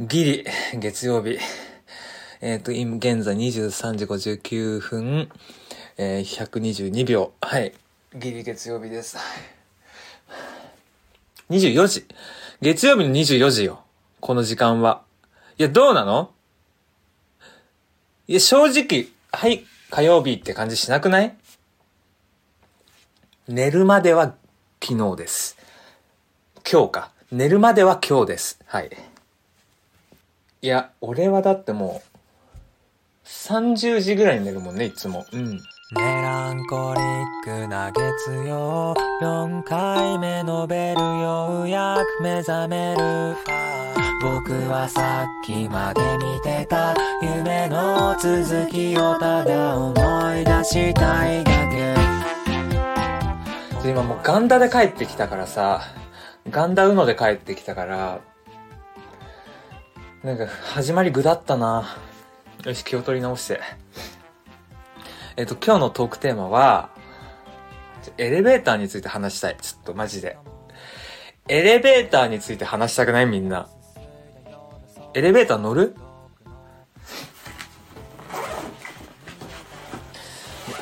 ギリ、月曜日。えっ、と、今、現在23時59分、えー、122秒。はい。ギリ月曜日です。24時。月曜日の24時よ。この時間は。いや、どうなの？いや、正直、はい、火曜日って感じしなくない？寝るまでは昨日です。今日か。寝るまでは今日です。はい。いや、俺はだってもう、30時ぐらいに寝るもんね、いつも。うん。メランコリックな月曜4回目のベルようやく目覚める僕はさっきまで見てた夢の続きをただ思い出したいだけで今もうガンダで帰ってきたからさ、ガンダウノで帰ってきたから、なんか始まり具だったな。よし、気を取り直して。えっと、今日のトークテーマは、エレベーターについて話したい。ちょっとマジで。エレベーターについて話したくない？みんな。エレベーター乗る？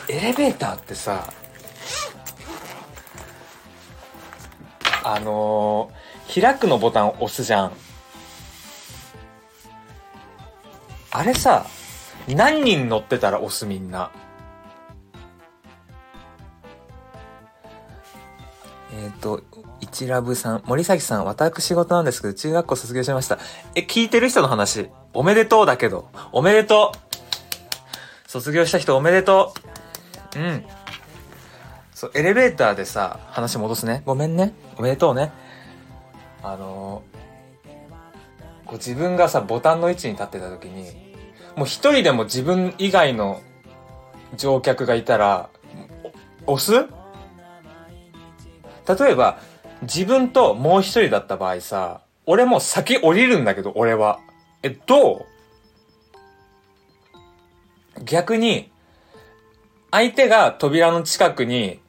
エレベーターってさ、あのー開くのボタン押すじゃん。あれさ、何人乗ってたら押すみんな。えっ、と、一ラブさん、森崎さん、私事なんですけど、中学校卒業しました。え、聞いてる人の話、おめでとうだけど、おめでとう卒業した人おめでとううん。そう、エレベーターでさ、話戻すね。ごめんね。おめでとうね。あのーこう自分がさ、ボタンの位置に立ってた時に、もう一人でも自分以外の乗客がいたら、押す？例えば、自分ともう一人だった場合さ、俺も先降りるんだけど、俺は。え、どう？逆に、相手が扉の近くに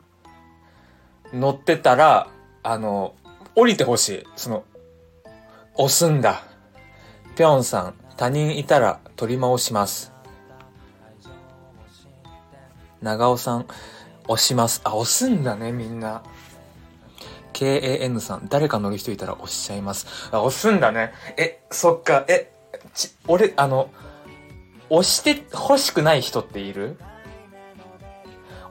乗ってたら、あの、降りてほしい。その、押すんだ。ぴょんさん、他人いたら取り回します。長尾さん、押します。あ、押すんだね、みんな。KAN さん、誰か乗る人いたら押しちゃいます。あ、押すんだね。え、そっか、え、ち、俺、あの、押して欲しくない人っている？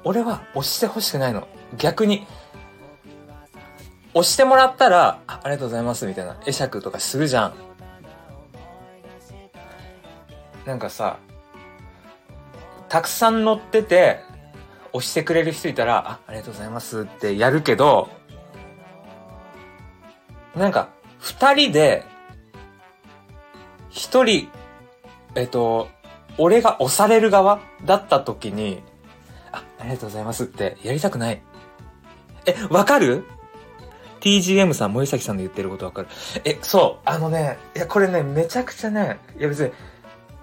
俺は押して欲しくないの。逆に、押してもらったら、あありがとうございます、みたいな、会釈とかするじゃん。なんかさ、たくさん乗ってて、押してくれる人いたら、あ、ありがとうございますってやるけど、なんか、二人で、一人、えっと、俺が押される側だった時に、あ、ありがとうございますってやりたくない。え、わかる ?TGM さん、森崎さんの言ってることわかる。え、そう、あのね、いや、これね、めちゃくちゃね、いや別に、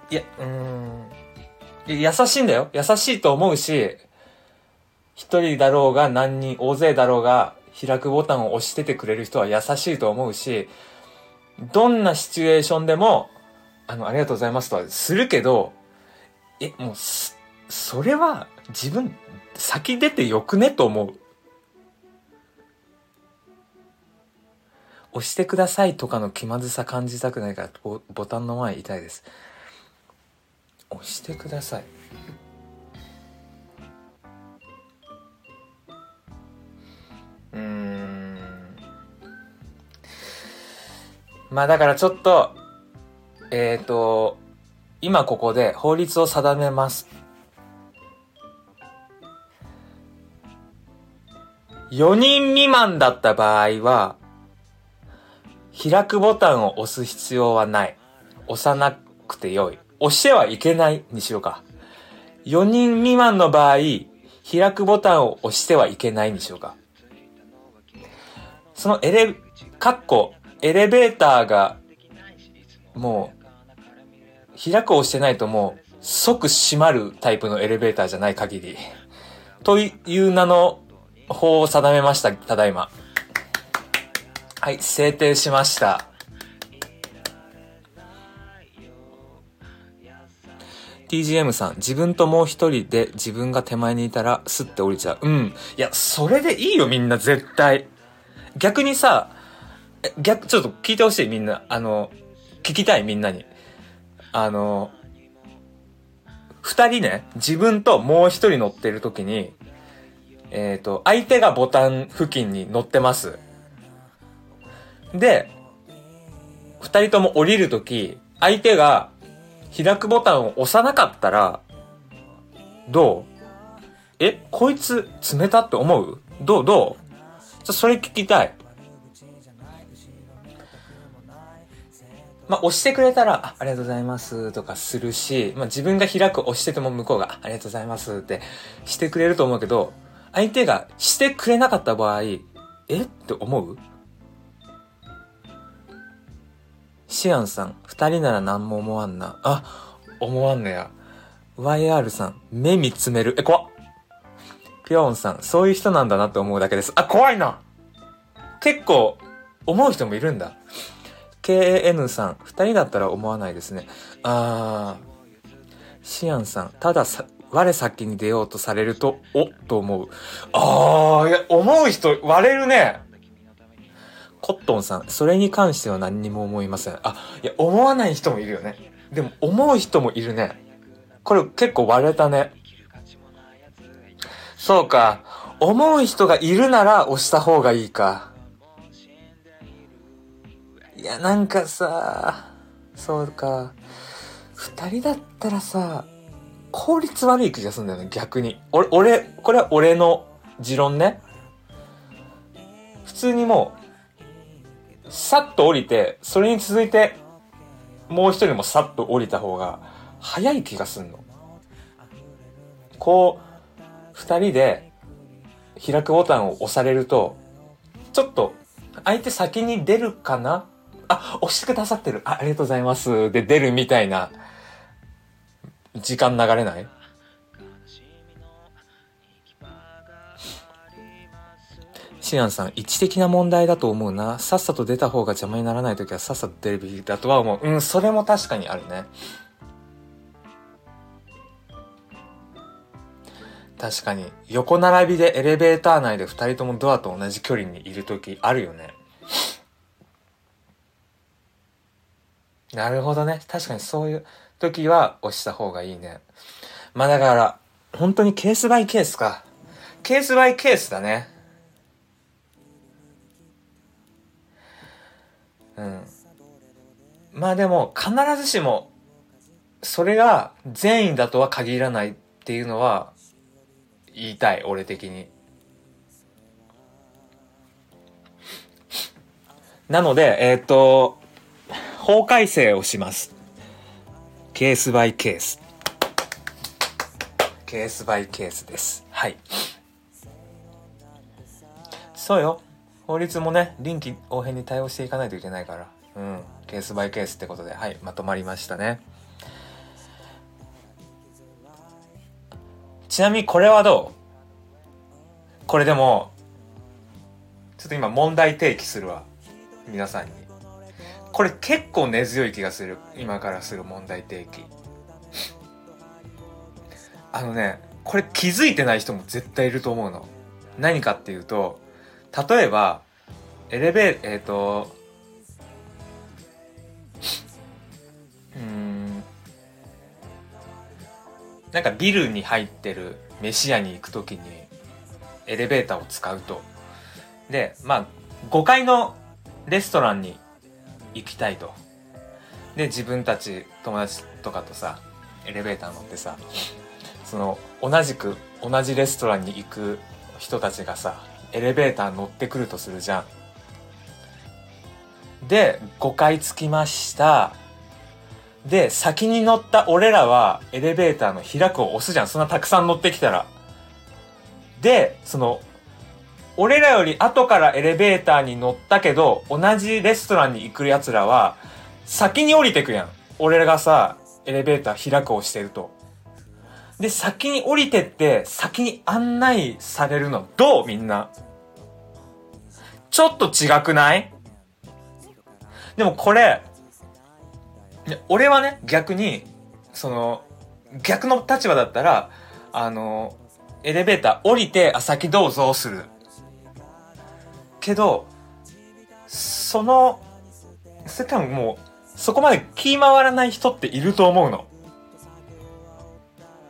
いや、うん、優しいんだよ。優しいと思うし、一人だろうが何人、大勢だろうが、開くボタンを押しててくれる人は優しいと思うし、どんなシチュエーションでも、あの、ありがとうございますとはするけど、え、もう、それは自分、先出てよくねと思う。押してくださいとかの気まずさ感じたくないからボボタンの前痛いです。押してください。うーん。まあだからちょっと、えっ、と、今ここで法律を定めます。4人未満だった場合は、開くボタンを押す必要はない。押さなくてよい。押してはいけないにしようか。4人未満の場合、開くボタンを押してはいけないにしようか。そのエレ、かっこ、エレベーターが、もう、開くを押してないともう、即閉まるタイプのエレベーターじゃない限り。という名の法を定めました、ただいま。はい、制定しました。TGM さん、自分ともう一人で自分が手前にいたらスッて降りちゃう。うん。いや、それでいいよみんな絶対。逆にさ、え逆、ちょっと聞いてほしいみんな。あの、聞きたいみんなに。あの、二人ね、自分ともう一人乗ってる時に、えっ、と、相手がボタン付近に乗ってます。で、二人とも降りるとき、相手が開くボタンを押さなかったら、どう？え、こいつ冷たって思う？どう？どう？ちょ、それ聞きたい。まあ、押してくれたら、あありがとうございます。とかするし、まあ、自分が開く押してても向こうが、ありがとうございます。ってしてくれると思うけど、相手がしてくれなかった場合、え？って思う？シアンさん、二人なら何も思わんな。あ、思わんのや。YR さん、目見つめる。え、怖っ。ピョーンさん、そういう人なんだなって思うだけです。あ、怖いな結構、思う人もいるんだ。KN さん、二人だったら思わないですね。あー。シアンさん、たださ、我先に出ようとされると、おっと思う。あー、いや、思う人割れるね。コットンさん、それに関しては何にも思いません。あ、いや、思わない人もいるよね。でも、思う人もいるね。これ結構割れたね。そうか。思う人がいるなら押した方がいいか。いや、なんかさ、そうか。二人だったらさ、効率悪い気がするんだよね、逆に。俺、俺、これは俺の持論ね。普通にもう、さっと降りて、それに続いて、もう一人もさっと降りた方が、早い気がすんの。こう、二人で、開くボタンを押されると、ちょっと、相手先に出るかな？あ、押してくださってる。あ、ありがとうございます。で、出るみたいな、時間流れない？シアンさん、位置的な問題だと思うな。さっさと出た方が邪魔にならないときはさっさと出るべきだとは思う。うん、それも確かにあるね。確かに。横並びでエレベーター内で二人ともドアと同じ距離にいるときあるよね。なるほどね。確かにそういう時は押した方がいいね。まあだから、本当にケースバイケースか。ケースバイケースだね。うん。まあでも、必ずしも、それが善意だとは限らないっていうのは、言いたい、俺的に。なので、えっ、と、法改正をします。ケースバイケース。ケースバイケースです。はい。そうよ。法律もね、臨機応変に対応していかないといけないから。うん。ケースバイケースってことで、はい、まとまりましたね。ちなみにこれはどう？これでも、ちょっと今問題提起するわ。皆さんに。これ結構根強い気がする。今からする問題提起。あのね、これ気づいてない人も絶対いると思うの。何かっていうと、例えば、エレベー、えっ、と、うん、なんかビルに入ってる飯屋に行くときに、エレベーターを使うと。で、まあ、5階のレストランに行きたいと。で、自分たち友達とかとさ、エレベーター乗ってさ、その、同じく同じレストランに行く人たちがさ、エレベーター乗ってくるとするじゃん。で、5階着きました。で、先に乗った俺らはエレベーターの開くを押すじゃん。そんなたくさん乗ってきたら。で、その、俺らより後からエレベーターに乗ったけど、同じレストランに行く奴らは、先に降りてくやん。俺らがさ、エレベーター開くをしてると。で、先に降りてって、先に案内されるの、どう？みんな。ちょっと違くない？でもこれ、俺はね、逆に、その、逆の立場だったら、あの、エレベーター降りて、あ、先どうぞする。けど、その、それ多分もう、そこまで気回らない人っていると思うの。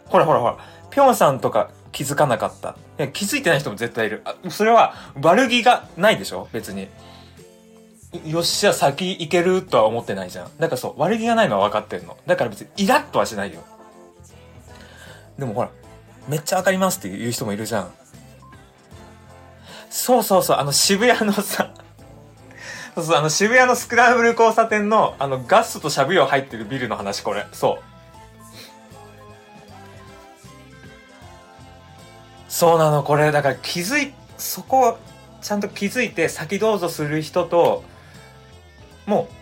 ほらほらほら、ぴょんさんとか気づかなかった。いや気づいてない人も絶対いる。あそれは悪気がないでしょ？別に。よっしゃ、先行けるとは思ってないじゃん。だからそう、悪気がないのは分かってんの。だから別にイラッとはしないよ。でもほら、めっちゃわかりますって言う人もいるじゃん。そうそうそう、あの渋谷のさ、そうそう、あの渋谷のスクランブル交差点の、あのガストとしゃぶ用入ってるビルの話、これ。そう。そうなの、これ。だから気づい、そこ、ちゃんと気づいて先どうぞする人と、もう、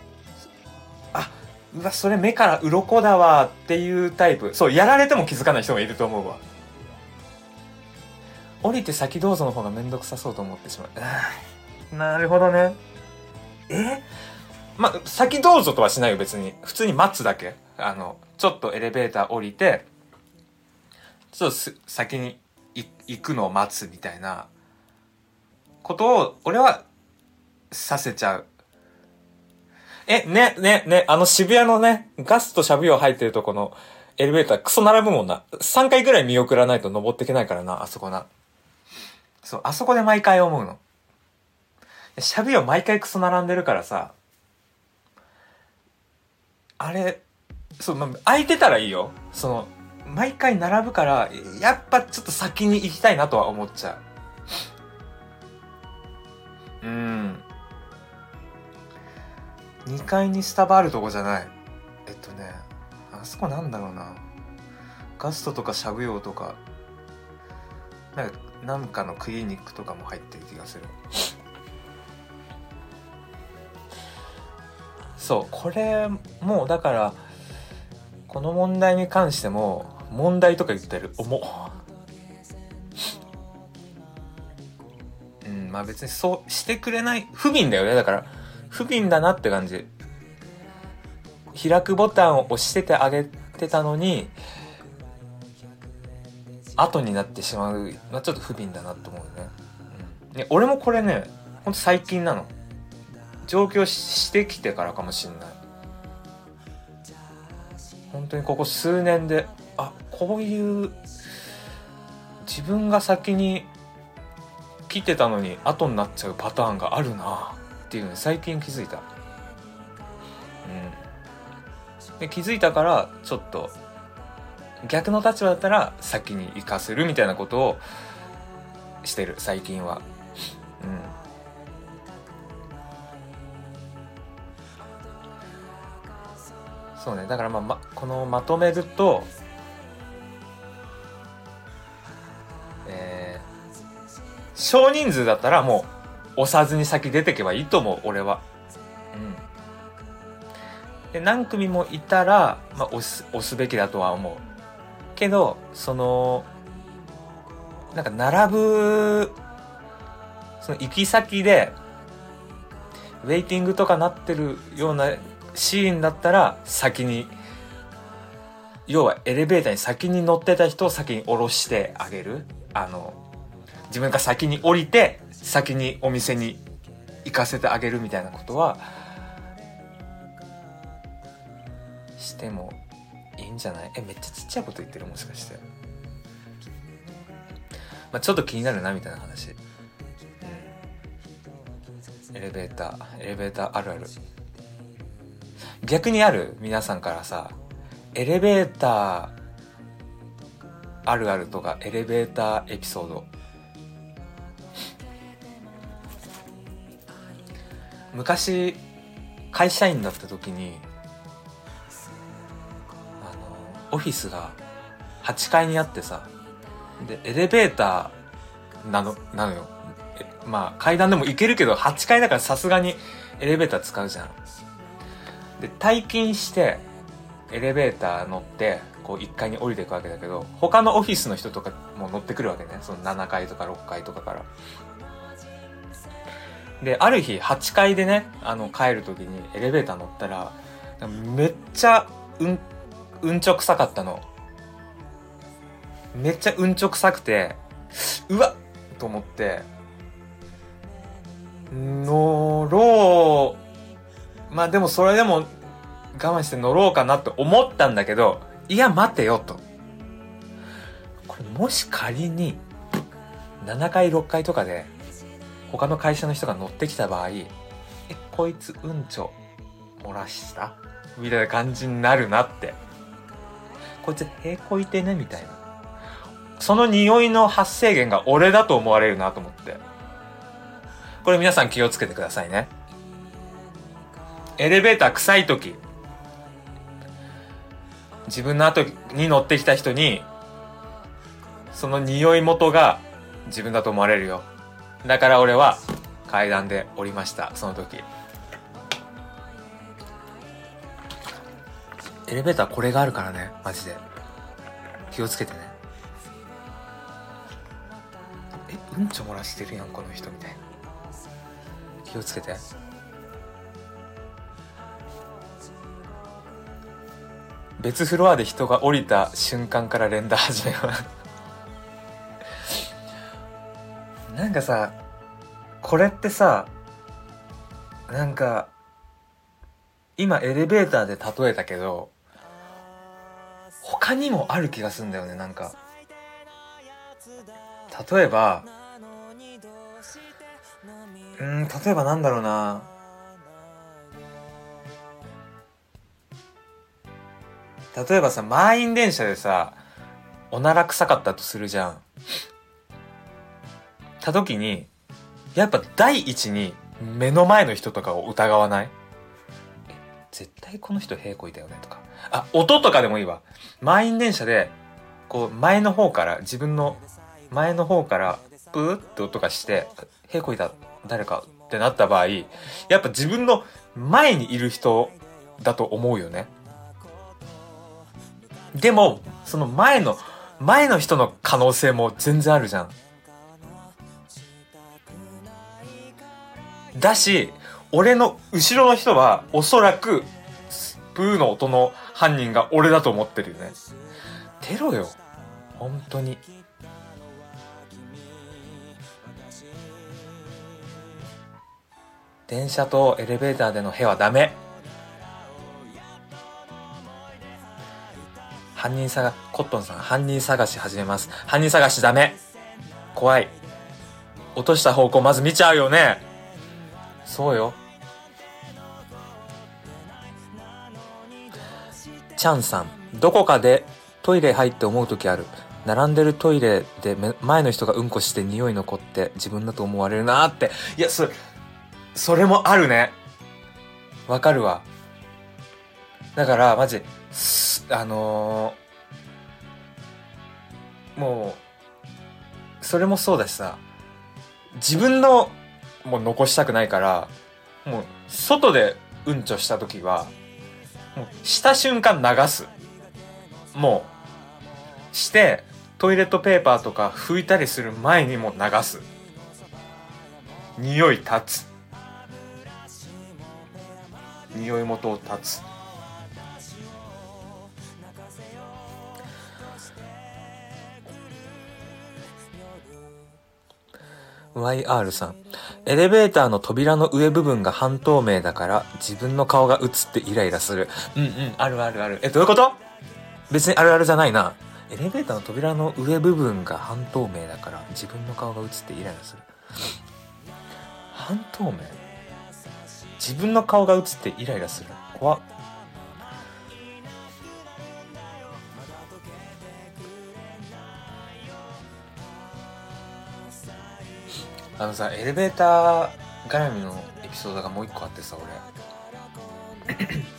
あ、うわ、それ目から鱗だわっていうタイプ。そう、やられても気づかない人もいると思うわ。降りて先どうぞの方がめんどくさそうと思ってしまう。なるほどね。え？まあ、先どうぞとはしないよ、別に。普通に待つだけ。あの、ちょっとエレベーター降りて、ちょっと先に行くのを待つみたいなことを、俺はさせちゃう。え、ね、ね、ね、あの渋谷のね、ガスとシャブ用入ってるとこのエレベータークソ並ぶもんな。3回ぐらい見送らないと登っていけないからな、あそこな。そう、あそこで毎回思うの。シャブ用毎回クソ並んでるからさ、あれ、そう、まあ、空いてたらいいよ。その、毎回並ぶから、やっぱちょっと先に行きたいなとは思っちゃう。うん。2階にスタバあるとこじゃない。えっとね、あそこなんだろうな。ガストとかしゃぶ用とか、なんか、なんかのクリニックとかも入ってる気がする。そう、これ、もうだから、この問題に関しても、問題とか言ってる。重うん、まあ別にそうしてくれない、不憫だよね。だから、不憫だなって感じ。開くボタンを押しててあげてたのに、後になってしまうのはちょっと不憫だなと思うね。うん、ね俺もこれね、ほんと最近なの。上京してきてからかもしんない。本当にここ数年で、こういう、自分が先に来てたのに後になっちゃうパターンがあるなっていうのに最近気づいた。うん。で、気づいたから、ちょっと、逆の立場だったら先に行かせるみたいなことをしてる、最近は。うん。そうね。だからまあ、ま、このまとめると、えー、少人数だったらもう押さずに先出てけばいいと思う、俺は。うん。で、何組もいたら、まあ、押す、押すべきだとは思う。けど、その、なんか並ぶ、その行き先で、ウェイティングとかなってるようなシーンだったら先に、要はエレベーターに先に乗ってた人を先に降ろしてあげる。あの、自分が先に降りて、先にお店に行かせてあげるみたいなことは、してもいいんじゃない？え、めっちゃちっちゃいこと言ってる？もしかして。まあ、ちょっと気になるなみたいな話。エレベーター、エレベーターあるある。逆にある？皆さんからさ、エレベーターあるあるとかエレベーターエピソード。昔、会社員だった時に、あの、オフィスが8階にあってさ、で、エレベーターなの、なのよ。まあ階段でも行けるけど8階だからさすがにエレベーター使うじゃん。で、退勤して、エレベーター乗って、こう1階に降りていくわけだけど、他のオフィスの人とかも乗ってくるわけね。その7階とか6階とかから。で、ある日8階でね、あの、帰る時にエレベーター乗ったら、めっちゃ、うん、うんちょ臭かったの。めっちゃうんちょくさくて、うわっと思って、乗ろう。まあでもそれでも我慢して乗ろうかなって思ったんだけど、いや待てよと。これもし仮に7階6階とかで他の会社の人が乗ってきた場合、え、こいつうんちょ漏らした？みたいな感じになるなって。こいつへこいてね？みたいな。その匂いの発生源が俺だと思われるなと思って。これ皆さん気をつけてくださいね。エレベーター臭い時。自分の後に乗ってきた人に、その匂い元が自分だと思われるよ。だから俺は階段で降りました、その時。エレベーターこれがあるからね、マジで。気をつけてね。え、うんちょ漏らしてるやん、この人みたいな。気をつけて。別フロアで人が降りた瞬間から連打始めます。なんかさ、これってさ、なんか、今エレベーターで例えたけど、他にもある気がするんだよね、なんか。例えば、うん、例えばなんだろうな。例えばさ、満員電車でさ、おなら臭かったとするじゃん。た時に、やっぱ第一に目の前の人とかを疑わない？絶対この人平行いたよねとか。あ、音とかでもいいわ。満員電車で、こう前の方から、自分の前の方から、プーって音がして、平行いた誰かってなった場合、やっぱ自分の前にいる人だと思うよね。でも、その前の、前の人の可能性も全然あるじゃん。だし、俺の後ろの人はおそらく、プーの音の犯人が俺だと思ってるよね。テロよ。本当に。電車とエレベーターでの部はダメ。犯人探、コットンさん、犯人探し始めます。犯人探しダメ。怖い。落とした方向まず見ちゃうよね。そうよ。チャンさん、どこかでトイレ入って思う時ある。並んでるトイレで前の人がうんこして匂い残って自分だと思われるなーって。いや、それ、それもあるね。わかるわ。だから、マジ、あのーもう、それもそうだしさ、自分のもう残したくないから、もう、外でうんちょした時は、もう、した瞬間流す。もう、して、トイレットペーパーとか拭いたりする前にも流す。匂い立つ。匂い元を立つ。YR さん。エレベーターの扉の上部分が半透明だから自分の顔が映ってイライラする。うんうん、あるあるある。え、どういうこと？別にあるあるじゃないな。エレベーターの扉の上部分が半透明だから自分の顔が映ってイライラする。半透明？自分の顔が映ってイライラする。怖っ。あのさ、エレベーター絡みのエピソードがもう一個あってさ、俺。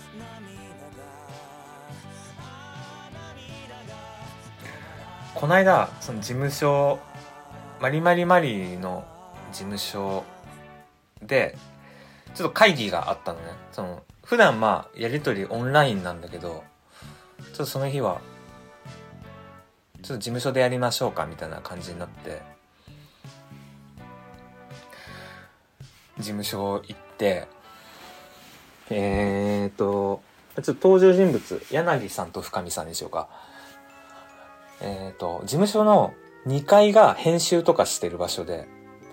こないだ、その事務所、マリマリマリの事務所で、ちょっと会議があったのね。その、普段まあ、やりとりオンラインなんだけど、ちょっとその日は、ちょっと事務所でやりましょうかみたいな感じになって、事務所行って、えーと、ちょっと登場人物、柳さんと深見さんにしようか。えっ、と、事務所の2階が編集とかしてる場所で、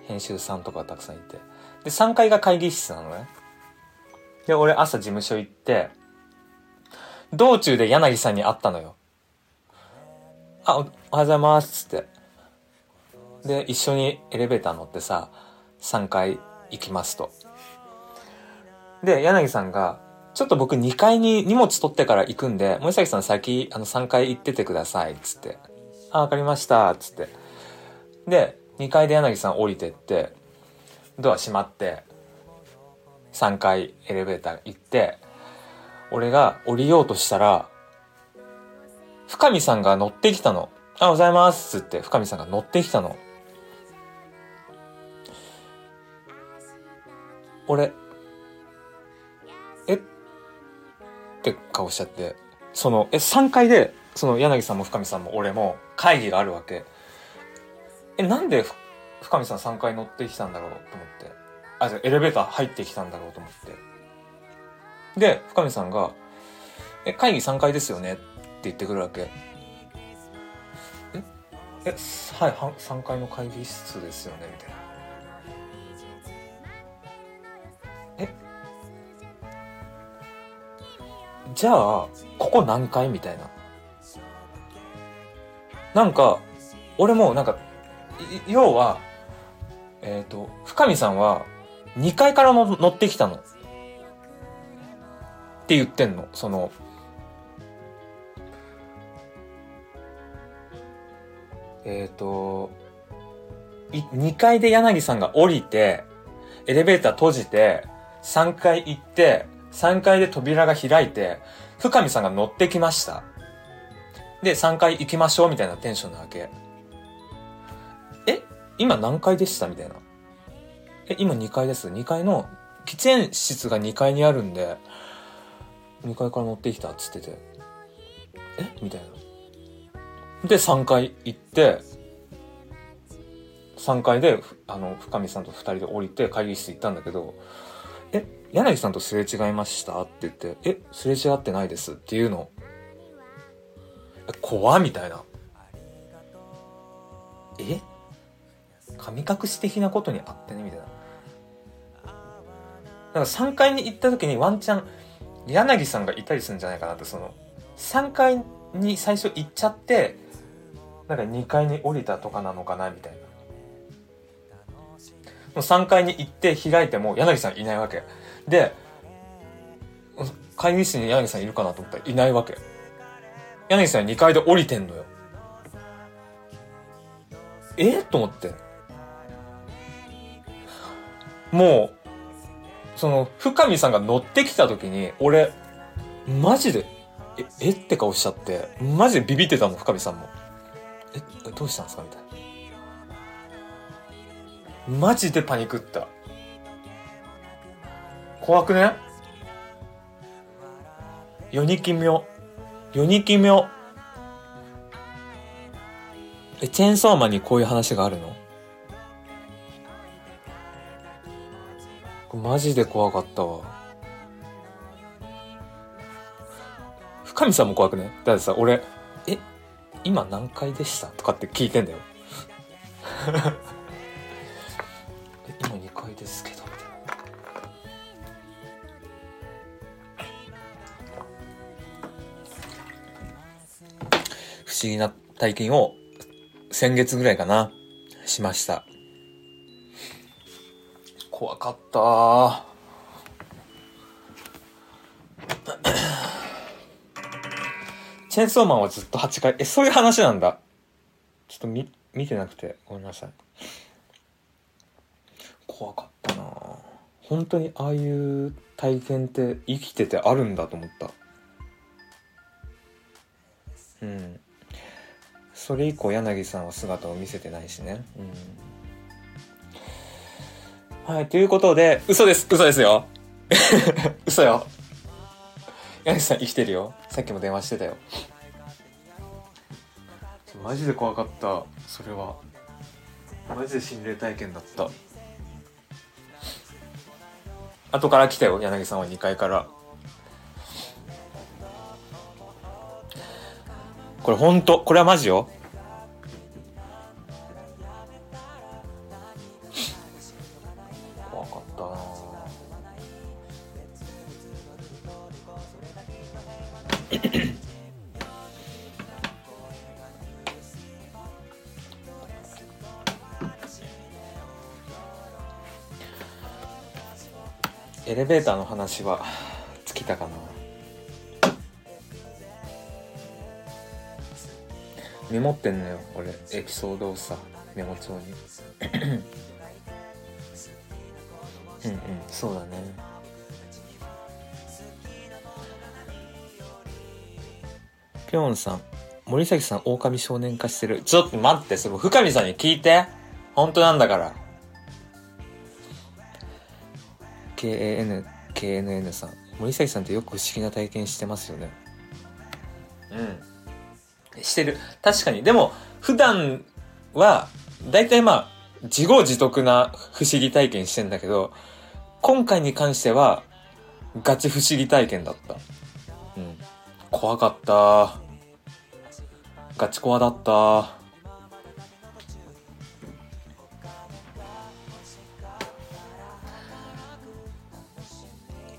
編集さんとかたくさんいて。で、3階が会議室なのね。で、俺朝事務所行って、道中で柳さんに会ったのよ。あ、おおはようございます、つって。で、一緒にエレベーター乗ってさ、3階行きますと。で、柳さんが、ちょっと僕2階に荷物取ってから行くんで、森崎さん先、あの3階行っててください、つって。あ、わかりました、つって。で、2階で柳さん降りてって、ドア閉まって、3階エレベーター行って、俺が降りようとしたら、深見さんが乗ってきたの。あ、おはようございます、つって、深見さんが乗ってきたの。俺、え？って顔しちゃって、その、え、3階で、その柳さんも深見さんも俺も会議があるわけ。え、なんで深見さん3階乗ってきたんだろう？と思って。あ、じゃエレベーター入ってきたんだろうと思って。で、深見さんが、え、会議3階ですよね？って言ってくるわけ。え、え、はい、3階の会議室ですよね？みたいな。え？じゃあ、ここ何階みたいな。なんか、俺もなんか、い要は、えっ、と、深見さんは2階からの乗ってきたの。って言ってんの。その、えっ、と、い2階で柳さんが降りて、エレベーター閉じて、3階行って、3階で扉が開いて、深見さんが乗ってきました。で、3階行きましょうみたいなテンションなわけ。え今何階でしたみたいな。え、今2階です。2階の、喫煙室が2階にあるんで、2階から乗ってきたっつってて。え？みたいな。で、3階行って、3階で、あの、深見さんと2人で降りて会議室行ったんだけど、え、柳さんとすれ違いました？って言って、え、すれ違ってないですっていうの。怖っみたいな。え？神隠し的なことにあってね？みたいな。だから3階に行った時にワンチャン、柳さんがいたりするんじゃないかなって、その、3階に最初行っちゃって、なんか2階に降りたとかなのかな？みたいな。もう3階に行って開いても柳さんいないわけ。で、会議室に柳さんいるかなと思ったらいないわけ。柳さん2階で降りてんのよ。え？と思って。もう、その、深見さんが乗ってきた時に、俺、マジで、え、え？って顔しちゃって、マジでビビってたの、深見さんも。え、どうしたんですか？みたいな。マジでパニクった。怖くね？世に奇妙。世に奇妙。え、チェーンソーマンにこういう話があるの？マジで怖かったわ。深見さんも怖くね？だってさ、俺、え、今何回でした？とかって聞いてんだよ。思議な体験を先月ぐらいかな、しました。怖かった チェンソーマンはずっと8回、え、そういう話なんだ。ちょっと見、見てなくて、ごめんなさい。怖かったな本当にああいう体験って生きててあるんだと思った。うん。それ以降柳さんは姿を見せてないしね。うん。はい、ということで、嘘です、嘘ですよ。嘘よ。柳さん生きてるよ。さっきも電話してたよ。マジで怖かった、それは。マジで心霊体験だった。後から来たよ、柳さんは2階から。これほんと、これはマジよ？エレベーターの話は尽きたかな。メモってんのよ俺。エピソードをさメモ帳に。うんうん。そうだね。ぴょんさん森崎さん狼少年化してる。ちょっと待ってそれ深見さんに聞いて。本当なんだから。KAN KNN さん。森崎さんってよく不思議な体験してますよね。うんしてる。確かに。でも普段は大体まあ自業自得な不思議体験してんだけど今回に関してはガチ不思議体験だった。うん。怖かった。ガチ怖だった。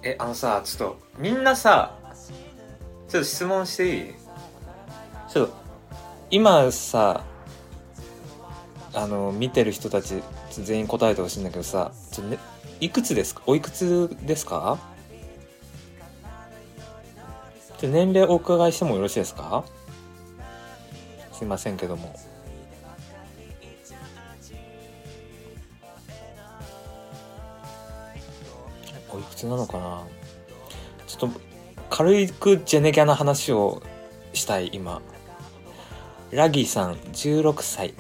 えあのさちょっとみんなさちょっと質問していい？今さあの見てる人たち全員答えてほしいんだけどさちょ、ね、いくつですか？おいくつですか？ちょ年齢お伺いしてもよろしいですか？すいませんけども。おいくつなのかな？ちょっと軽くジェネギャな話をしたい今。ラギさん16歳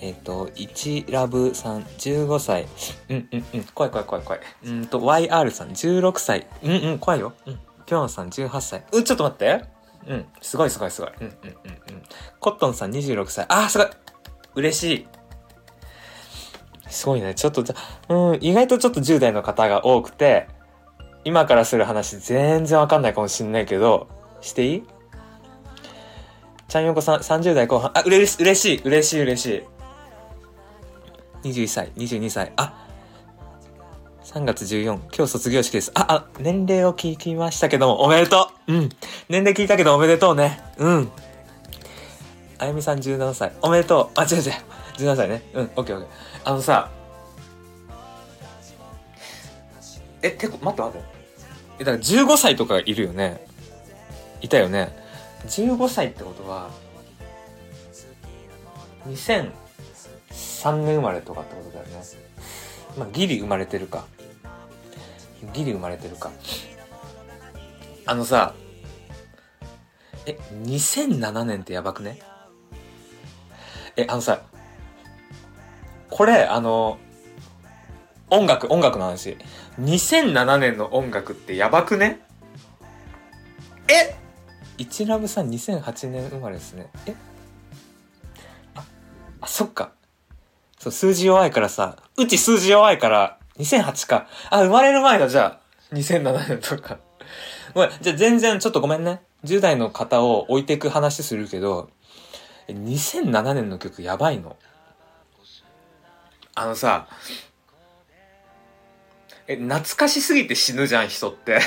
えっ、と1ラブさん15歳うんうんうん。怖い怖い怖い怖い。うんと YR さん16歳うんうん怖いよ。うん。ぴょんさん18歳うんちょっと待って。うん。すごいすごいすごい。うんうんうんうん。コットンさん26歳あーすごい。嬉しい。すごいね。ちょっと、うん、意外とちょっと10代の方が多くて、今からする話全然わかんないかもしんないけど、していい？ちゃんよこさん、30代後半、あ、うれし、嬉しい、嬉しい、嬉しい。21歳、22歳、あ、3月14、今日卒業式です。あ、あ、年齢を聞きましたけども、おめでとううん。年齢聞いたけどおめでとうね。うん。あゆみさん17歳、おめでとう。あ、違う違う。17歳ね。うん、オッケーオッケー。あのさ、え、てこ、待って待って。え、だから15歳とかいるよね。いたよね。15歳ってことは、2003年生まれとかってことだよね。まあ、ギリ生まれてるか。ギリ生まれてるか。あのさ、え、2007年ってやばくね？え、あのさ、これ、あの、音楽、音楽の話。2007年の音楽ってやばくね？え？一ラブさん2008年生まれですね。え？あ、あ、そっか。そう、数字弱いからさ、うち数字弱いから、2008か。あ、生まれる前だ、じゃあ。2007年とか。ごめん、じゃあ全然ちょっとごめんね。10代の方を置いていく話するけど、2007年の曲やばいの。あのさ、え、懐かしすぎて死ぬじゃん、人って。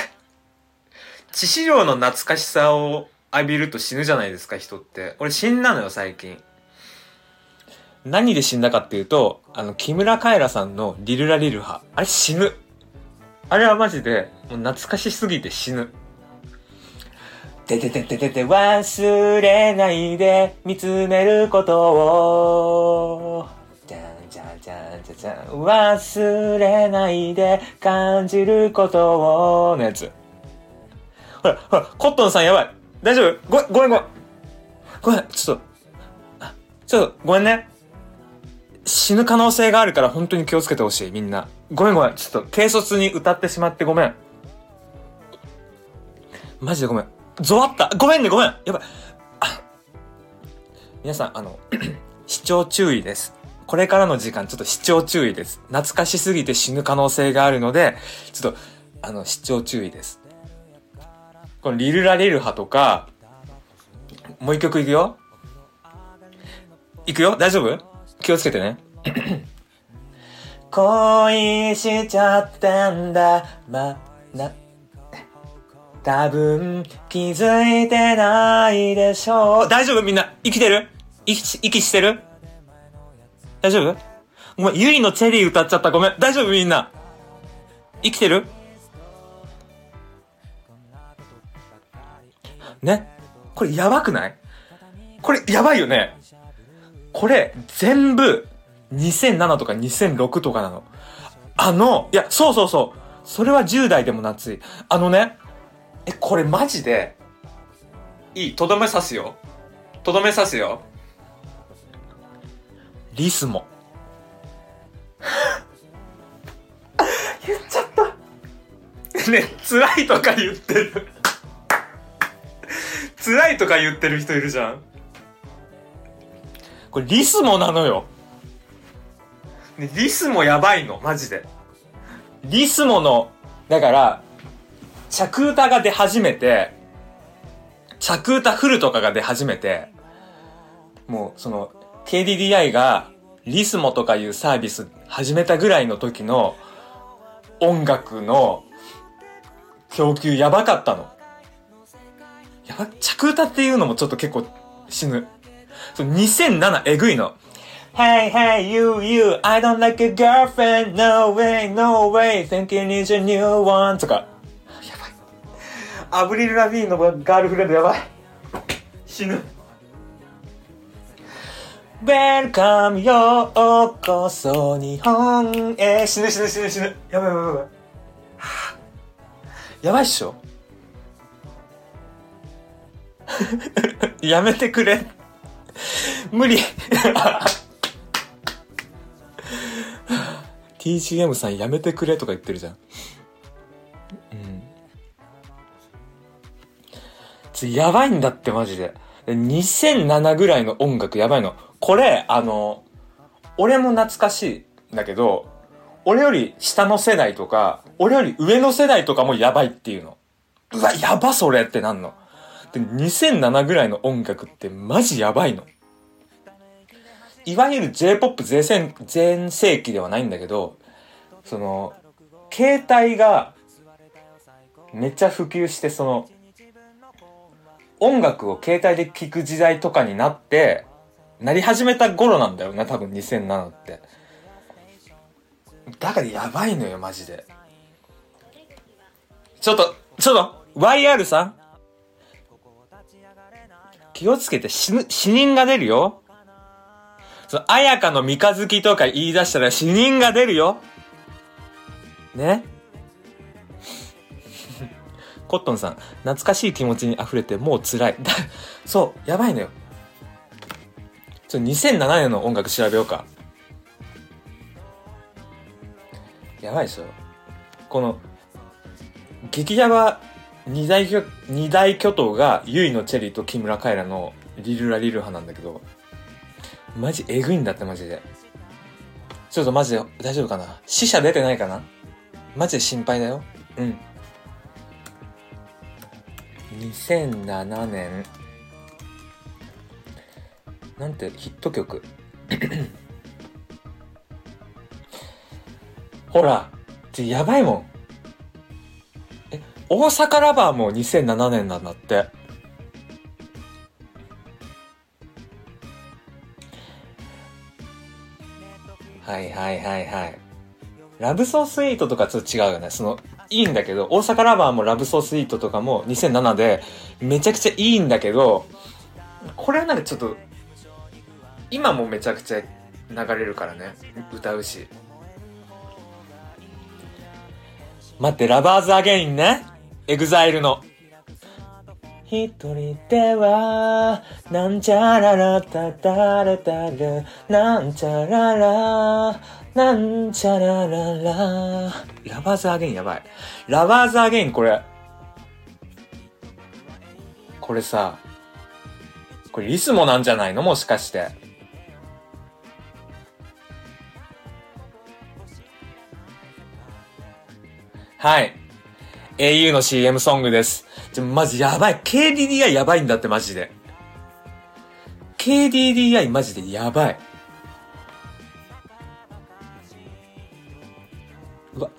致死量の懐かしさを浴びると死ぬじゃないですか、人って。俺死んだのよ、最近。何で死んだかっていうと、あの、木村カエラさんのリルラリルハ。あれ死ぬ。あれはマジで、もう懐かしすぎて死ぬ。てててててて忘れないで見つめることを。じゃんじゃんじゃんじゃんじゃん忘れないで感じることをのやつ。ほら、ほら、コットンさんやばい。大丈夫？ごめん、ごめん、ごめん。ごめん、ちょっと、ちょっと、ごめんね。死ぬ可能性があるから本当に気をつけてほしい、みんな。ごめんごめん。ちょっと、軽率に歌ってしまってごめん。マジでごめん。ゾワったごめんね、ごめんやばい。皆さん、あの、視聴注意です。これからの時間、ちょっと視聴注意です。懐かしすぎて死ぬ可能性があるので、ちょっと、あの、視聴注意です。このリルラリルハとか、もう一曲いくよ。いくよ？大丈夫？気をつけてね。恋しちゃったんだ、ま、な、多分気づいてないでしょう。大丈夫？みんな生きてる？息、息してる？大丈夫？ごめん、ゆりのチェリー歌っちゃった。ごめん。大丈夫？みんな。生きてる？ね。これやばくない？これやばいよね。これ全部2007とか2006とかなの。あの、いや、そうそうそう。それは10代でも夏い。あのね、え、これマジで、いい、とどめ刺すよ。とどめ刺すよ。リスモ。言っちゃった。ね、辛いとか言ってる。辛いとか言ってる人いるじゃん。これリスモなのよ。ね、リスモやばいの、マジで。リスモの、だから、着歌が出始めて、着歌フルとかが出始めて、もうその、KDDI がリスモとかいうサービス始めたぐらいの時の音楽の供給やばかったの。やば、着歌っていうのもちょっと結構死ぬ。そう2007えぐいの。Hey, hey, you, you, I don't like a girlfriend, no way, no way, thinking it's a new one とか。やばい。アブリル・ラビーンのガールフレンドやばい。死ぬ。Welcome ようこそ日本へ。死ぬ死ぬ死ぬ死ぬ。やばいやばいやばい。やばいっしょ やめてくれ。無理。TGM さんやめてくれとか言ってるじゃん。うん。やばいんだってマジで。2007ぐらいの音楽やばいの。これ、あの、俺も懐かしいんだけど、俺より下の世代とか、俺より上の世代とかもやばいっていうの。うわ、やばそれってなんの。で、2007ぐらいの音楽ってマジやばいの。いわゆる J-POP 全盛全盛期ではないんだけど、その、携帯がめっちゃ普及して、その、音楽を携帯で聴く時代とかになって、なり始めた頃なんだよね、多分2007って。だからやばいのよ、マジで。ちょっと、ちょっと、YR さん気をつけて死ぬ、死人が出るよ。その、綾香の三日月とか言い出したら死人が出るよ。ね？コットンさん、懐かしい気持ちに溢れてもう辛い。だそう、やばいのよ。ちょ、2007年の音楽調べようか。やばいでしょこの、激ヤバ二大巨、二大巨頭が、ユイのチェリーと木村カエラのリルラリル派なんだけど、マジえぐいんだってマジで。ちょっとマジで大丈夫かな？死者出てないかな？マジで心配だよ。うん。2007年。なんてヒット曲。ほら、ちょやばいもん。大阪ラバーも2007年なんだって。はいはいはいはい。ラブソースイートとかちょっと違うよね。その、いいんだけど、大阪 LOVER も Love so sweet とかも2007でめちゃくちゃいいんだけど、これはなんかちょっと、今もめちゃくちゃ流れるからね。歌うし。待って、 Lovers Again ね。 EXILE の。一人では、なんちゃららたたれたる、なんちゃらら、なんちゃららら。 Lovers Again やばい。 Lovers Again これ。これさ、これ LISMO なんじゃないの？もしかして。はい。Au の CM ソングです。ちょ、マジやばい。KDDI やばいんだってマジで。KDDI マジでやばい。うわ。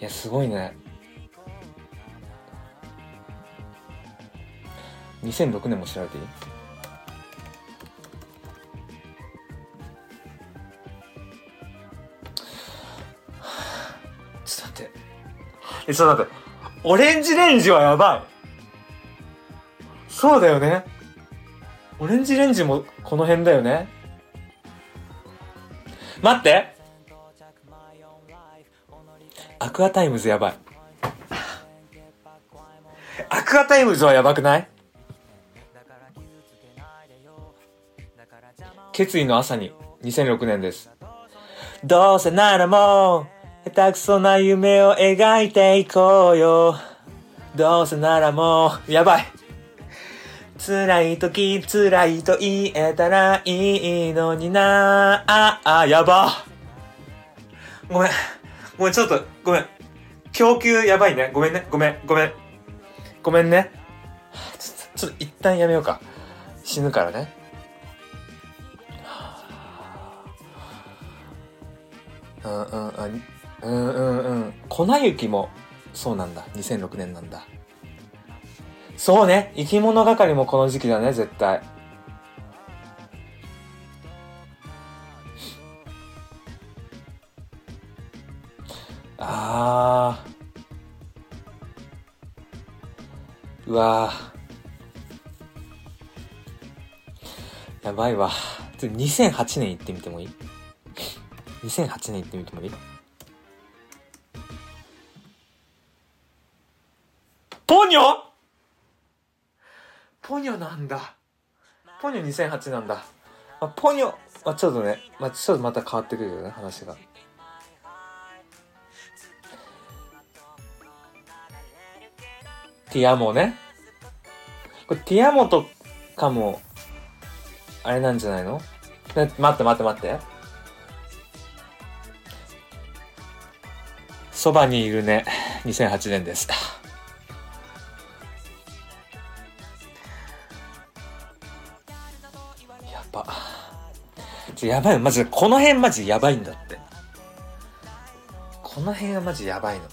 いや、すごいね。2006年も調べていい？え、ちょっと待って。 ORANGE RANGE はやばい。そうだよね。 ORANGE RANGE もこの辺だよね。待って Aqua Timez やばい。 Aqua Timez はやばくない？決意の朝に2006年です。どうせならもう、下手くそな夢を描いていこうよ。どうせならもう、やばい。辛い時、辛いと言えたらいいのになあ、あ、やば。ごめん。ごめん、ちょっと、ごめん。供給やばいね。ごめんね。ごめん、ごめん。ごめんね。ちょっと、ちょっと一旦やめようか。死ぬからね。うんうんうん。うんうんうん。粉雪も、そうなんだ。2006年なんだ。そうね。生き物係もこの時期だね、絶対。あー。うわー。やばいわ。ちょ2008年行ってみてもいい ?2008 年行ってみてもいい？ポニョ？ポニョなんだ。ポニョ2008なんだ。まあ、ポニョ、まあ、ちょっとね、まあ、ちょっとまた変わってくるよね、話が。ティアモね。これティアモとかも、あれなんじゃないの？待って待って待って。そばにいるね。2008年です。やちょやばい。マジ、この辺マジやばいんだって。この辺はマジやばいの。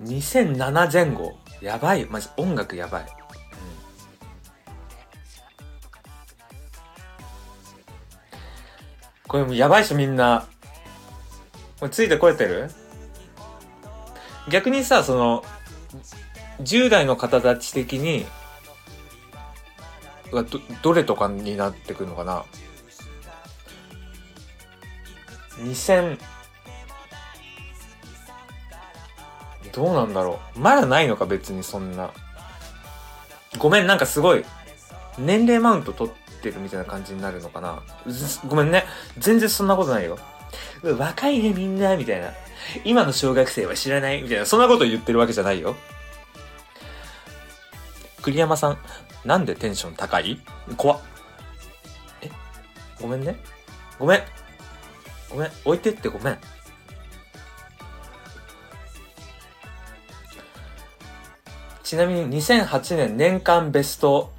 うん。2007前後。やばい。マジ音楽やばい。これもうやばいっしょみんな。これついてこれてる？逆にさ、その、10代の方たち的に、うわど、どれとかになってくるのかな ?2000、どうなんだろうまだないのか別にそんな。ごめん、なんかすごい、年齢マウント取ってるみたいな感じになるのかなごめんね。全然そんなことないよ。若いねみんな、みたいな。今の小学生は知らないみたいな。そんなこと言ってるわけじゃないよ。栗山さん、なんでテンション高い？怖っ。え？ごめんね。ごめん。ごめん。置いてってごめん。ちなみに2008年年間ベスト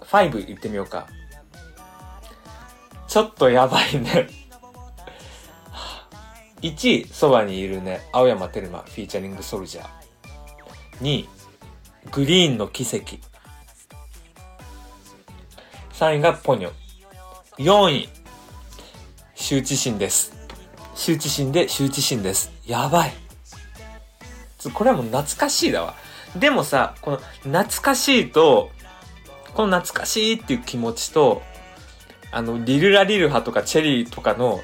5いってみようか。ちょっとやばいね。1位、そばにいるね。青山テルマ、 featuring SoulJa。2位、グリーンの奇跡。3位がポニョ。4位、羞恥心です。羞恥心で羞恥心です。やばい。これはもう懐かしいだわ。でもさ、この懐かしいと、この懐かしいっていう気持ちと、あの、リルラリルハとかチェリーとかの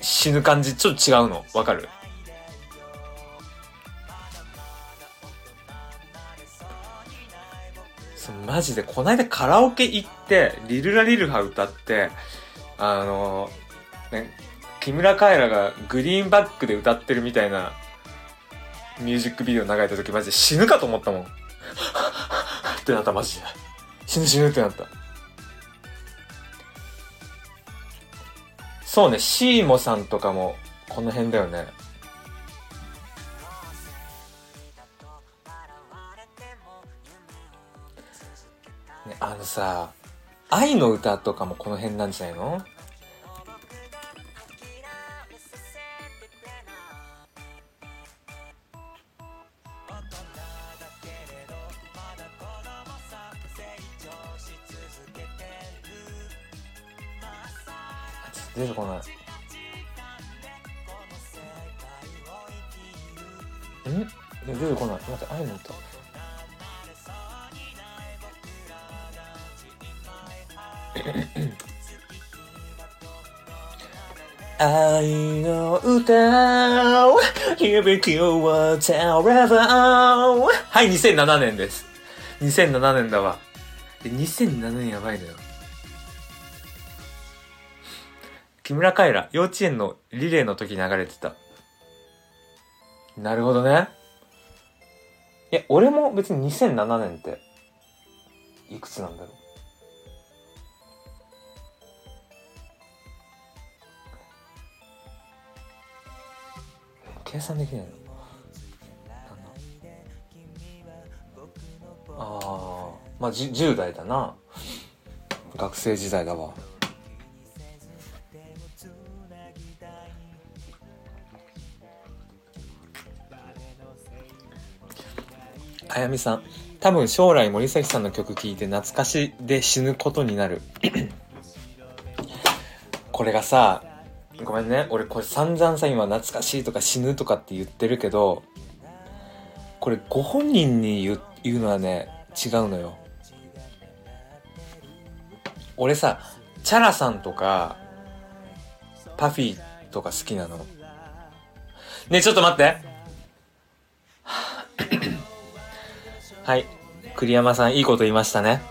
死ぬ感じちょっと違うの。わかる？マジで、こないだカラオケ行って、リルラリルハ歌って、あの、ね、木村カエラがグリーンバックで歌ってるみたいなミュージックビデオ流れた時マジで死ぬかと思ったもん。ってなったマジで。死ぬ死ぬってなった。そうね、シーモさんとかもこの辺だよね。あのさ、愛の歌とかもこの辺なんじゃないの？出てこない。ん出てこない。待って、愛の歌。愛の歌を響きを Forever はい、2007年です。2007年だわ。2007年やばいのよ。木村カエラ、幼稚園のリレーの時流れてた。なるほどね。いや、俺も別に2007年って、いくつなんだろう。計算できないの？ああまあ 10, 10代だな。学生時代だわ。あやみさん多分将来森崎さんの曲聴いて懐かしで死ぬことになる。これがさごめんね。俺これ散々さ今懐かしいとか死ぬとかって言ってるけどこれご本人に言う言うのはね違うのよ。俺さチャラさんとかパフィーとか好きなの。ねえちょっと待って。はい。栗山さんいいこと言いましたね。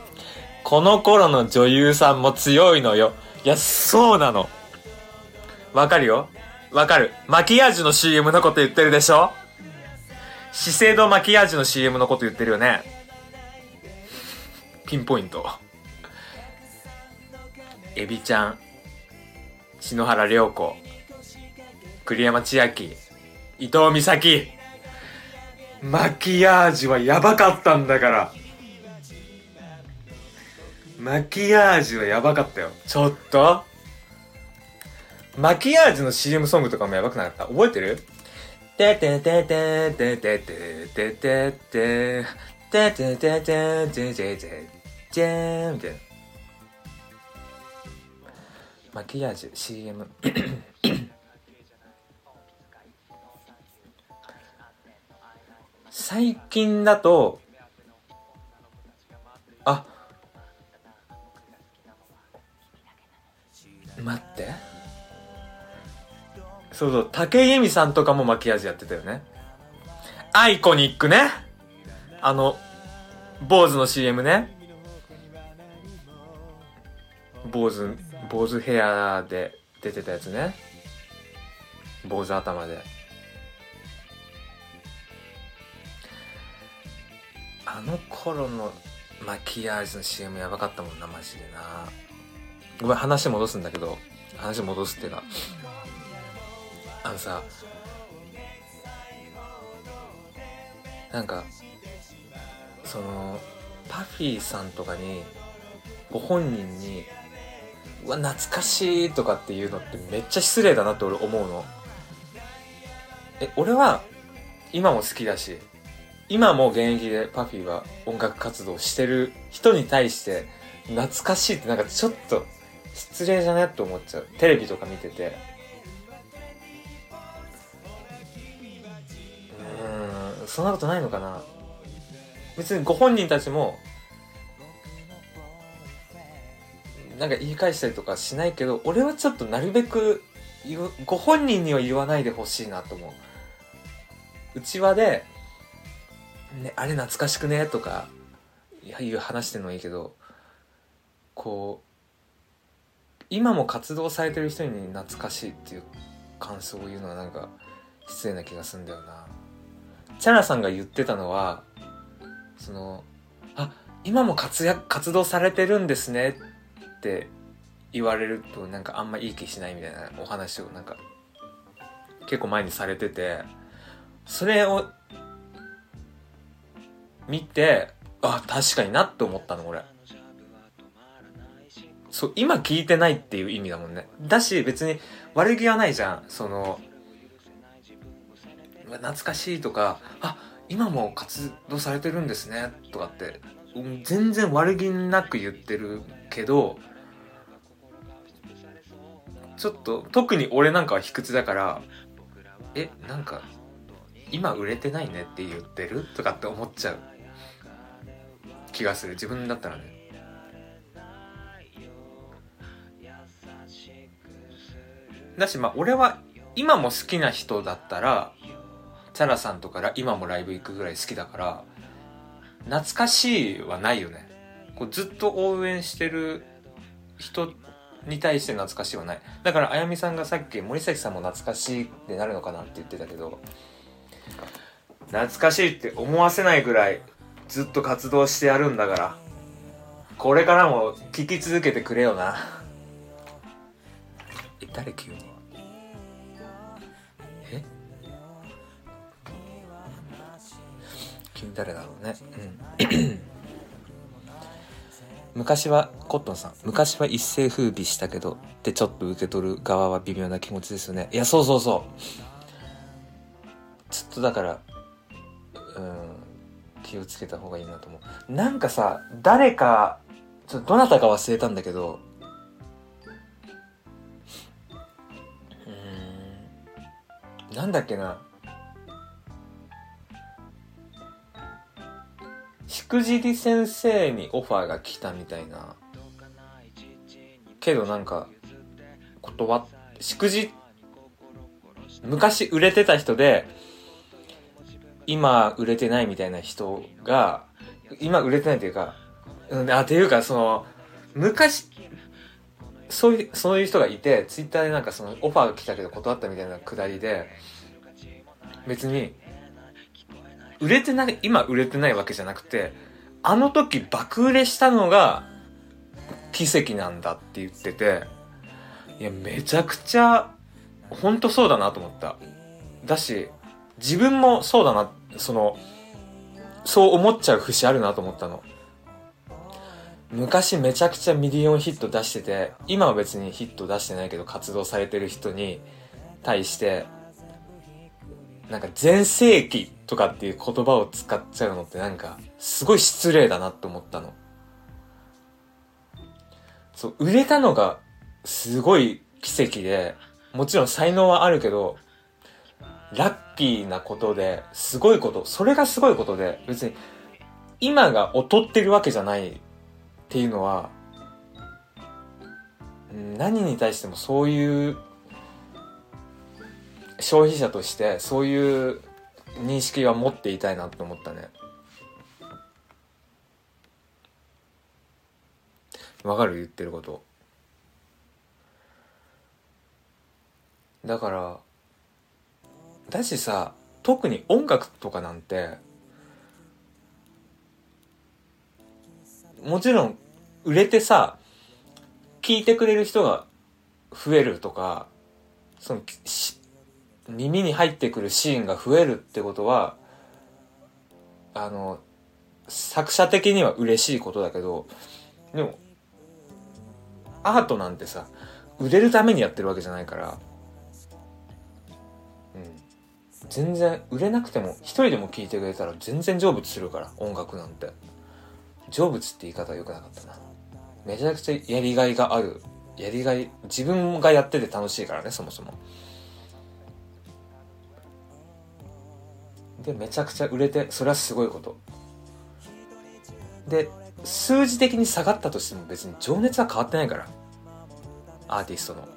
この頃の女優さんも強いのよ。いやそうなの。わかるよわかる。マキアージュの CM のこと言ってるでしょ？資生堂マキアージュの CM のこと言ってるよね？ピンポイント。エビちゃん、篠原涼子、栗山千明、伊藤美咲。マキアージュはやばかったんだから。マキアージュはやばかったよ。ちょっとマキアージュの CM ソングとかもやばくなかった？覚えてる？てててててててててててててててててててーみたいな。マキアージュ CM。最近だと、あ、待って。そうそう、竹井絵美さんとかもマキアージュやってたよね。アイコニックね。あの、坊主の CM ね。坊主、坊主ヘアで出てたやつね。坊主頭で。あの頃のマキアージュの CM やばかったもんな、マジでな。ごめん、話戻すんだけど、話戻すっていうか、あのさ、なんか、その、パフィーさんとかに、ご本人に、うわ、懐かしいとかっていうのってめっちゃ失礼だなって俺思うの。え、俺は、今も好きだし、今も現役でパフィーは音楽活動してる人に対して、懐かしいってなんかちょっと失礼じゃねって思っちゃう。テレビとか見てて。そんなことないのかな？別にご本人たちも、なんか言い返したりとかしないけど、俺はちょっとなるべく、ご本人には言わないでほしいなと思う。うちわで、ね、あれ懐かしくね？とか、いや、いう話してるのはいいけど、こう、今も活動されてる人に懐かしいっていう感想を言うのはなんか失礼な気がするんだよな。チャラさんが言ってたのは、その、あ、今も活躍、活動されてるんですねって言われるとなんかあんまいい気しないみたいなお話をなんか結構前にされてて、それを見て、あ、確かになって思ったの、俺。そう、今聞いてないっていう意味だもんね。だし、別に悪気はないじゃん。その、懐かしいとか、あ、今も活動されてるんですね、とかって、うん全然悪気なく言ってるけど、ちょっと、特に俺なんかは卑屈だから、え、なんか、今売れてないねって言ってるとかって思っちゃう気がする。自分だったらね。だしまあ俺は今も好きな人だったらチャラさんとから今もライブ行くぐらい好きだから懐かしいはないよね。こうずっと応援してる人に対して懐かしいはない。だからあやみさんがさっき森崎さんも懐かしいってなるのかなって言ってたけど懐かしいって思わせないぐらいずっと活動してやるんだからこれからも聴き続けてくれよな。え誰急に？誰だろうね。うん。昔はコットンさん。昔は一世風靡したけどってちょっと受け取る側は微妙な気持ちですよね。いやそうそうそう。ちょっとだからうん気をつけた方がいいなと思う。なんかさ誰かちょどなたか忘れたんだけどうんなんだっけな。しくじり先生にオファーが来たみたいな。けどなんか断っしくじ昔売れてた人で今売れてないみたいな人が今売れてないというかあていうかその昔そういうそういう人がいてツイッターでなんかそのオファーが来たけど断ったみたいなくだりで別に売れてない今売れてないわけじゃなくてあの時爆売れしたのが奇跡なんだって言ってていやめちゃくちゃ本当そうだなと思った。だし自分もそうだなそのそう思っちゃう節あるなと思ったの。昔めちゃくちゃミリオンヒット出してて今は別にヒット出してないけど活動されてる人に対してなんか全盛期とかっていう言葉を使っちゃうのってなんかすごい失礼だなって思ったの。そう売れたのがすごい奇跡でもちろん才能はあるけどラッキーなことですごいことそれがすごいことで別に今が劣ってるわけじゃないっていうのは何に対してもそういう消費者としてそういう認識は持っていたいなって思ったね。わかる？言ってること。だからだしさ特に音楽とかなんてもちろん売れてさ聴いてくれる人が増えるとかそのし耳に入ってくるシーンが増えるってことはあの作者的には嬉しいことだけどでもアートなんてさ売れるためにやってるわけじゃないからうん。全然売れなくても一人でも聴いてくれたら全然成仏するから音楽なんて。成仏って言い方は良くなかったな。めちゃくちゃやりがいがある。やりがい自分がやってて楽しいからねそもそも。でめちゃくちゃ売れてそれはすごいこと。で数字的に下がったとしても別に情熱は変わってないから。アーティストの。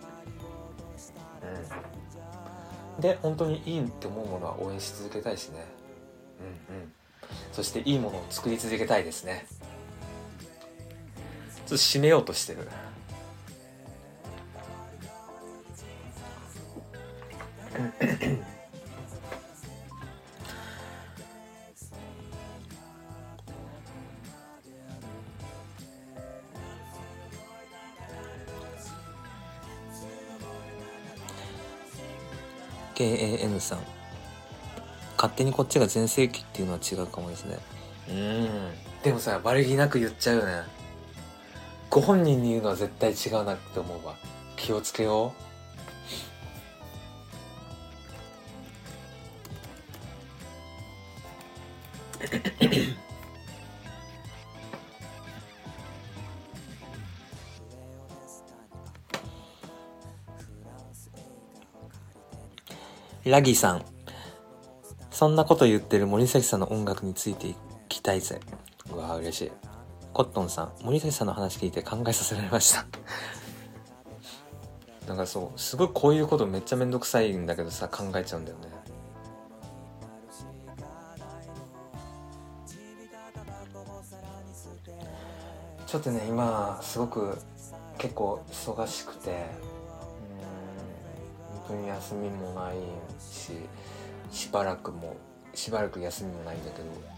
うん。で本当にいいって思うものは応援し続けたいしね。うんうん。そしていいものを作り続けたいですね。ちょっと締めようとしてる「KAN さん。勝手にこっちが全盛期っていうのは違うかもですね。うん。でもさ悪気なく言っちゃうよね。ご本人に言うのは絶対違うなって思うわ。気をつけよう。ラギーさん。そんなこと言ってる森崎さんの音楽についていきたいぜ。うわ嬉しい。コットンさん。森崎さんの話聞いて考えさせられました。なんかそうすごいこういうことめっちゃめんどくさいんだけどさ考えちゃうんだよね。ちょっとね今すごく結構忙しくて当に休みもないししばらくもしばらく休みもないんだけど。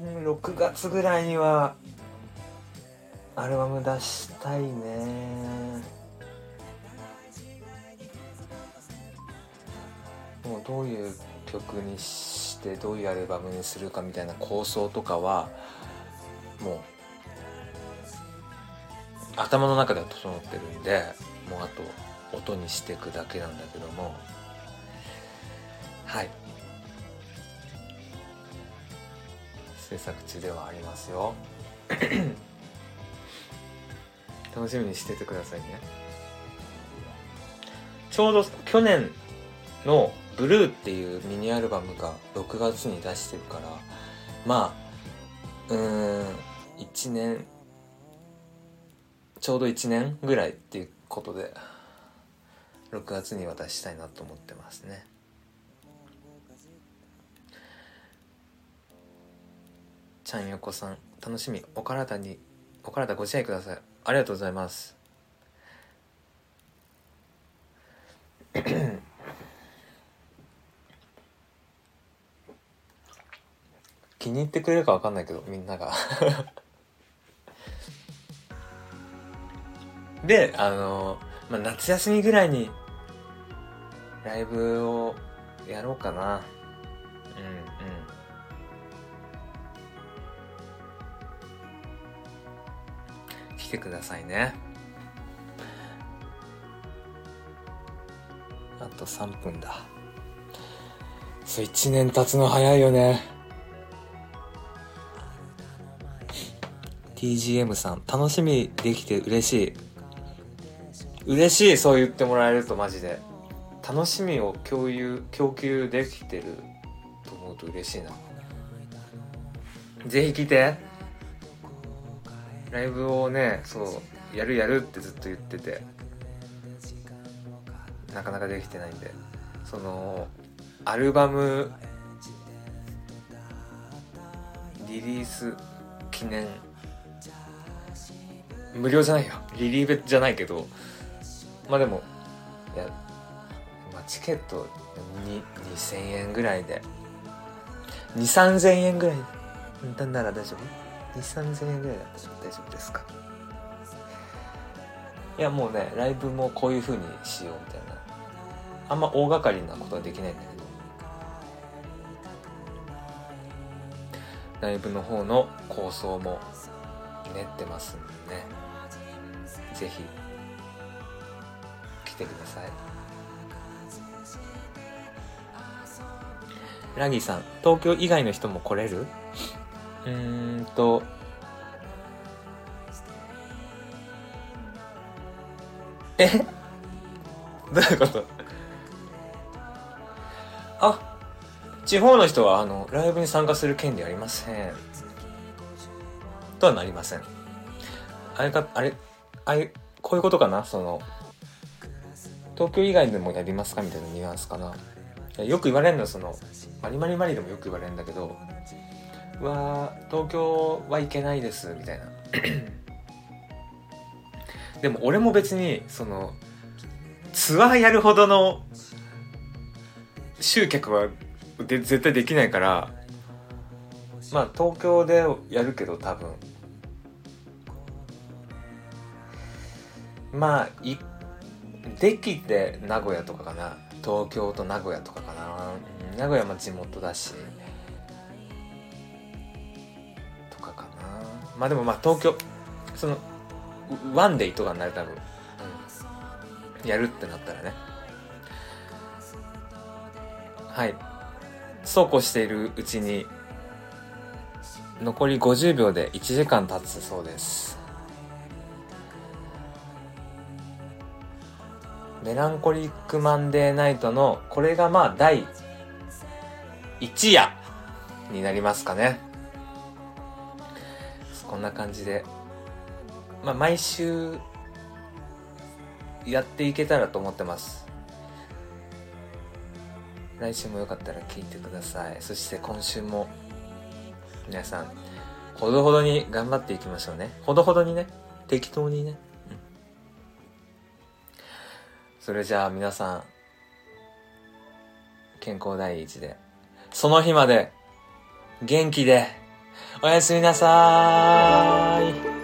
6月ぐらいにはアルバム出したいね。もうどういう曲にしてどういうアルバムにするかみたいな構想とかはもう頭の中では整ってるんでもうあと音にしていくだけなんだけども。はい。制作中ではありますよ。楽しみにしててくださいね。ちょうど去年の「ブルーっていうミニアルバムが6月に出してるからまあうん1年ちょうど1年ぐらいっていうことで6月には出したいなと思ってますね。ちゃんよこさん楽しみ。お体にお体ご自愛ください。ありがとうございます。気に入ってくれるかわかんないけどみんながであの、まあ、夏休みぐらいにライブをやろうかな。うんうん。来てくださいね。あと3分だ。そう1年経つの早いよね。TGM さん楽しみできて嬉しい。嬉しいそう言ってもらえるとマジで。楽しみを共有供給できてると思うと嬉しいな。ぜひ来て。ライブをねそうやるやるってずっと言ってて。なかなかできてないんで。そのアルバムリリース記念。無料じゃないよ。リリーベじゃないけど。まあでもいや、まあ、チケット2000円ぐらいで。2 3 0 0 0円ぐらい。でなら大丈夫？2 3 0 0 0円ぐらいだったら大丈夫ですか？いやもうねライブもこういう風にしようみたいな。あんま大掛かりなことはできないんだけど。ライブの方の構想も練ってますんでね。ぜひ。来てください。ラギーさん東京以外の人も来れる？うーんとえ？どういうこと？あ地方の人はあのライブに参加する権利ありません。とはなりません。あれかあれあれこういうことかな？その東京以外でもやりますかみたいなニュアンスかな。よく言われるのはそのマリマリマリでもよく言われるんだけどうわー東京は行けないですみたいな。でも俺も別にそのツアーやるほどの集客はで絶対できないからまあ東京でやるけど多分。まあいできて名古屋とかかな。東京と名古屋とかかな、名古屋も地元だし。とかかな。まあでもまあ東京そのワンデイとかになる多分、うん、やるってなったらね。はい。そうこうしているうちに残り50秒で1時間経つそうです。メランコリックマンデーナイトのこれがまあ第1夜になりますかねこんな感じでまあ毎週やっていけたらと思ってます来週もよかったら聞いてくださいそして今週も皆さん、ほどほどに頑張っていきましょうね。ほどほどにね。適当にね。それじゃあ皆さん、健康第一で、その日まで、元気で、おやすみなさーい。